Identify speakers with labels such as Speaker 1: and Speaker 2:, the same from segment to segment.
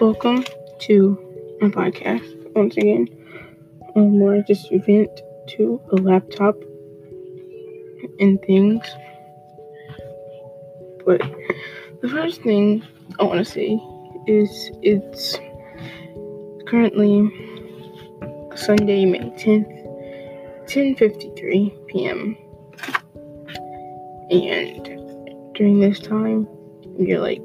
Speaker 1: Welcome to my podcast once again. Um, where I just vent to a laptop and things. But the first thing I want to say is it's currently Sunday, May 10th, 10:53 p.m. And during this time, you're like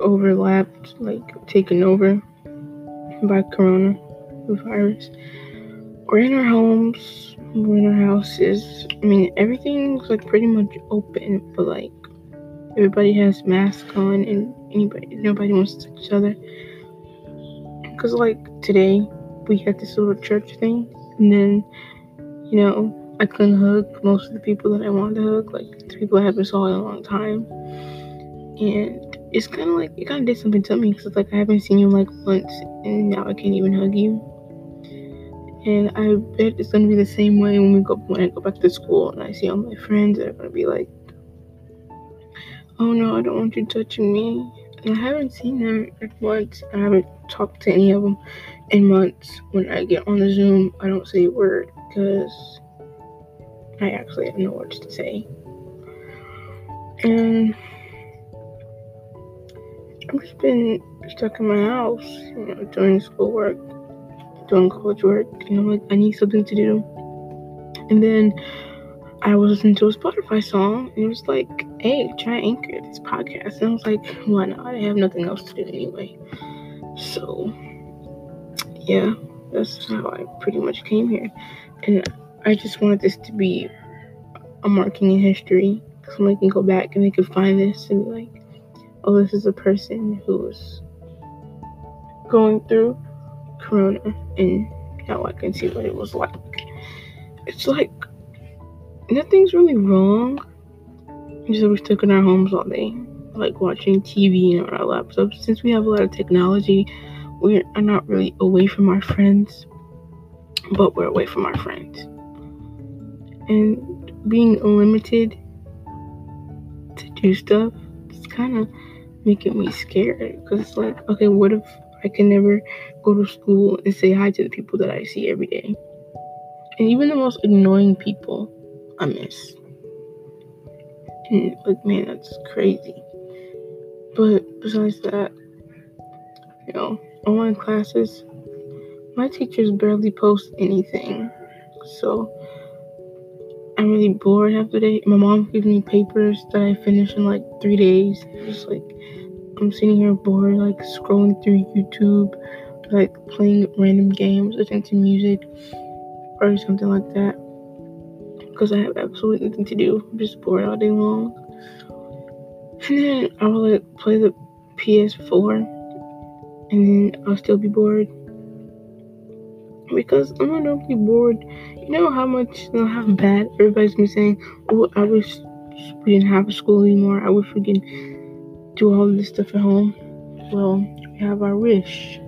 Speaker 1: overlapped, like taken over by coronavirus. We're in our homes, we're in our houses. I mean, everything's like pretty much open, but like everybody has masks on and anybody, nobody wants to touch each other. Cause like today, we had this little church thing, and then you know I couldn't hug most of the people that I wanted to hug, like the people I haven't saw in a long time, and it's kind of like it kind of did something to me because it's like I haven't seen you like once, and now I can't even hug you. And I bet it's gonna be the same way when we go when I go back to school and I see all my friends that are gonna be like, "Oh no, I don't want you touching me." And I haven't seen them in months. I haven't talked to any of them in months. When I get on the Zoom, I don't say a word because I actually have no words to say. And I've just been stuck in my house, you know, doing schoolwork, doing college work, and I'm like, I need something to do. And then I was listening to a Spotify song, and it was like, hey, try Anchor, this podcast. And I was like, why not? I have nothing else to do anyway. So, yeah, that's how I pretty much came here. And I just wanted this to be a marking in history. Somebody can go back and they can find this and be like, oh, this is a person who's going through Corona, and now I can see what it was like. It's like nothing's really wrong. Just we're stuck in our homes all day, like watching TV on our laptops. Since we have a lot of technology, we are not really away from our friends, but we're away from our friends. And being limited to do stuff, it's kind of making me scared because it's like, okay, what if I can never go to school and say hi to the people that I see every day? And even the most annoying people I miss. And like, man, that's crazy. But besides that, you know, online classes, my teachers barely post anything. So I'm really bored half the day. My mom gives me papers that I finish in like three days. Just like I'm sitting here bored, like scrolling through YouTube, like playing random games, listening to music, or something like that. Because I have absolutely nothing to do. I'm just bored all day long. And then I will like play the PS4, and then I'll still be bored. Because I'm not normally bored. You know how much, you know, how bad everybody's been saying, oh, I wish we didn't have a school anymore. I wish we could do all this stuff at home. Well, we have our wish.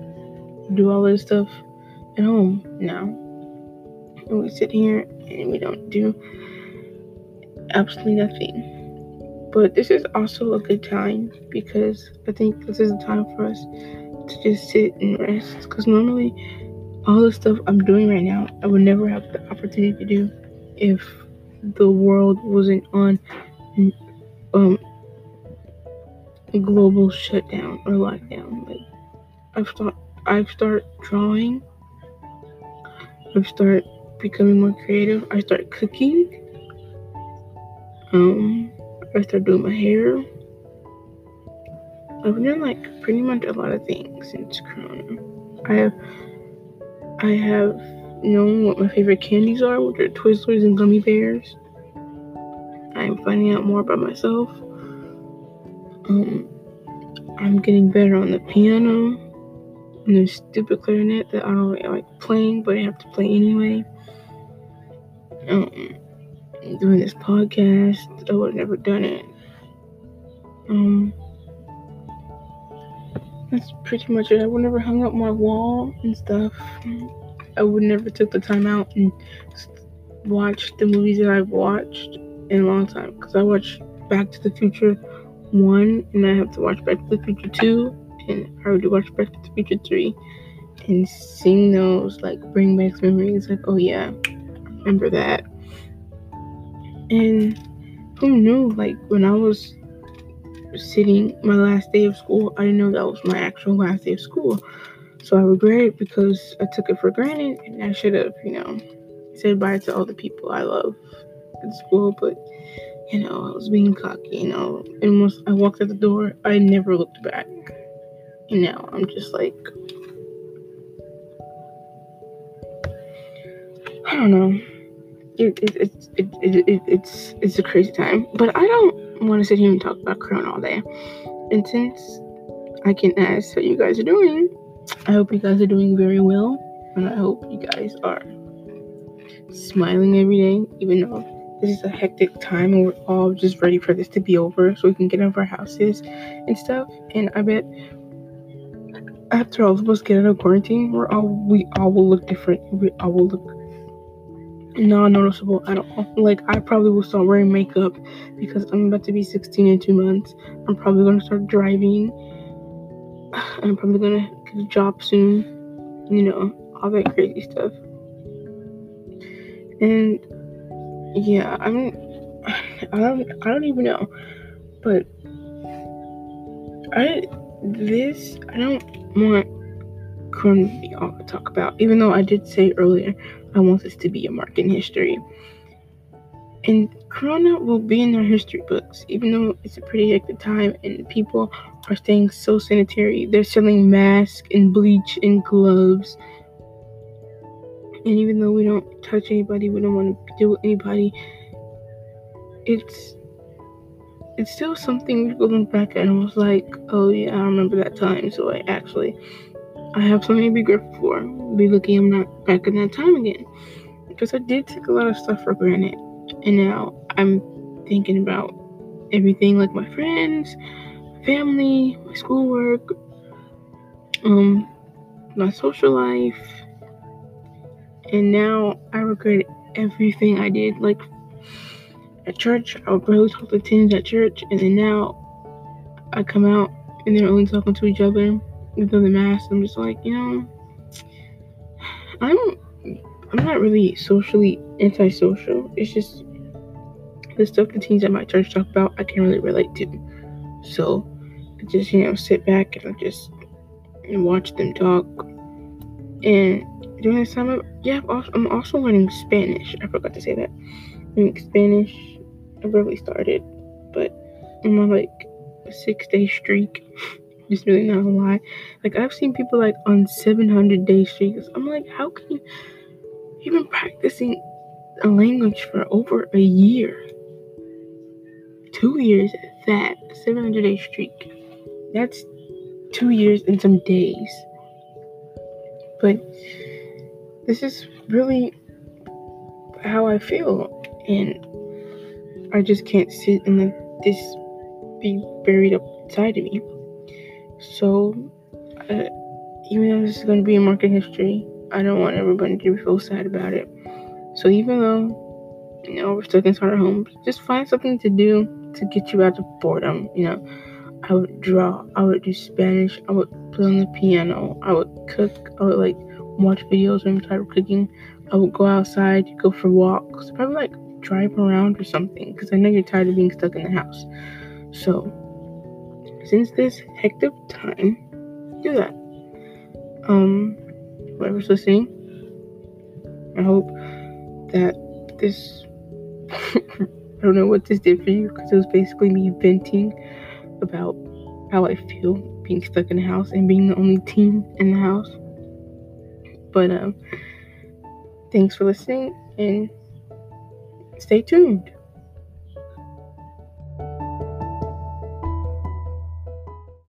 Speaker 1: Do all this stuff at home now. And we sit here and we don't do absolutely nothing. But this is also a good time because I think this is a time for us to just sit and rest. Because normally, all the stuff I'm doing right now, I would never have the opportunity to do if the world wasn't on um global shutdown or lockdown. Like I've start I've started drawing. I've started becoming more creative. I start cooking. Um, I start doing my hair. I've done like pretty much a lot of things since Corona. I have I have known what my favorite candies are, which are Twizzlers and gummy bears. I'm finding out more about myself. Um, I'm getting better on the piano and the stupid clarinet that I don't really like playing, but I have to play anyway. Um, doing this podcast, I would have never done it. Um, that's pretty much it. I would never hung up my wall and stuff. I would never took the time out and watch the movies that I've watched in a long time because I watched Back to the Future 1, and I have to watch Back to the Future 2, and I already watched Back to the Future 3. And seeing those, like, bring back memories, like, oh yeah, remember that. And who knew, like, when I was sitting my last day of school, I didn't know that was my actual last day of school. So I regret it because I took it for granted and I should have, you know, said bye to all the people I love at school, but you know, I was being cocky, you know, and once I walked out the door, I never looked back. And now I'm just like I don't know. It, it, it, it, it, it, it's it's a crazy time. But I don't want to sit here and talk about Corona all day. And since I can ask how you guys are doing, I hope you guys are doing very well. And I hope you guys are smiling every day, even though this is a hectic time and we're all just ready for this to be over so we can get out of our houses and stuff. And I bet after all of us get out of quarantine, we're all we all will look different. We all will look non noticeable at all. Like I probably will start wearing makeup because I'm about to be 16 in two months. I'm probably gonna start driving. I'm probably gonna get a job soon. You know, all that crazy stuff. And yeah, I mean, I don't, I don't even know, but I this I don't want Corona to be all I talk about. Even though I did say earlier I want this to be a mark in history. And Corona will be in our history books, even though it's a pretty hectic time and people are staying so sanitary. They're selling masks and bleach and gloves and even though we don't touch anybody, we don't want to deal with anybody, it's it's still something we look back at and was like, oh yeah, I remember that time. So I actually I have something to be grateful for. Be lucky I'm not back in that time again. Because I did take a lot of stuff for granted. And now I'm thinking about everything like my friends, family, my schoolwork, um, my social life, and now I regret everything I did. Like at church, I would barely talk to teens at church, and then now I come out and they're only talking to each other with the mask. I'm just like, you know, I'm I'm not really socially antisocial. It's just the stuff the teens at my church talk about, I can't really relate to. So I just you know sit back and I just and watch them talk and during this time, I'm, yeah, I'm also learning Spanish. I forgot to say that. Learning Spanish, I barely started, but I'm on like a six day streak. Just really not a lie. Like I've seen people like on 700 day streaks. I'm like, how can you? You've been practicing a language for over a year, two years at that. 700 day streak. That's two years and some days. But this is really how I feel, and I just can't sit and let this be buried up inside of me. So, uh, even though this is going to be a market history, I don't want everybody to feel sad about it. So, even though you know we're stuck inside our homes, just find something to do to get you out of boredom. You know, I would draw, I would do Spanish, I would play on the piano, I would cook, I would like watch videos when I'm tired of cooking. I would go outside, go for walks, probably like drive around or something, because I know you're tired of being stuck in the house. So, since this hectic time, do that. Um, whoever's listening, I hope that this. I don't know what this did for you because it was basically me venting about how I feel being stuck in the house and being the only teen in the house. But um, thanks for listening and stay tuned.